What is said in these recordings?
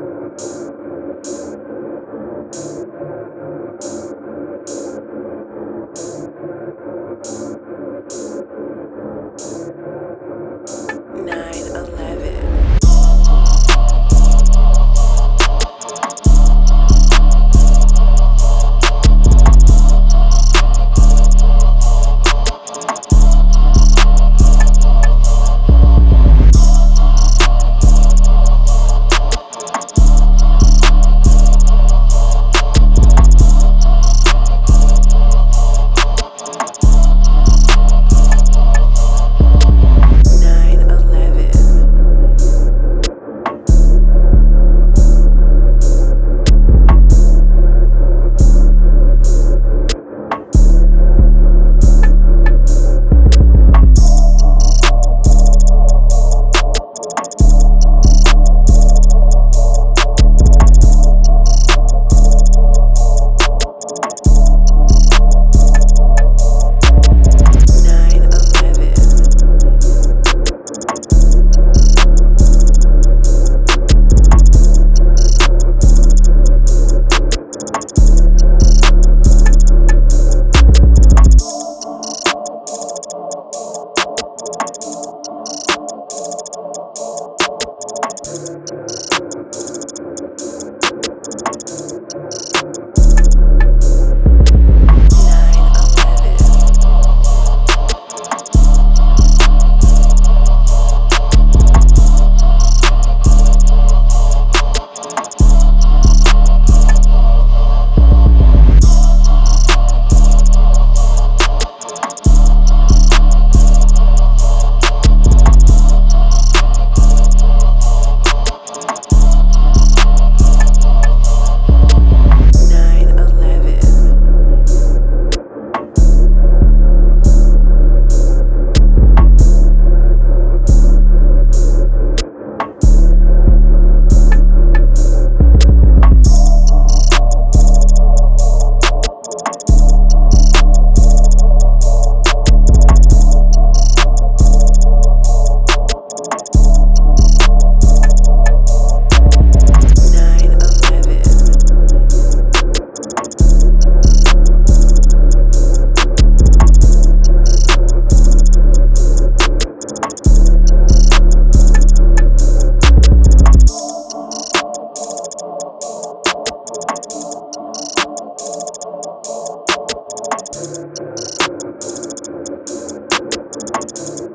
Nine eleven.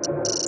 you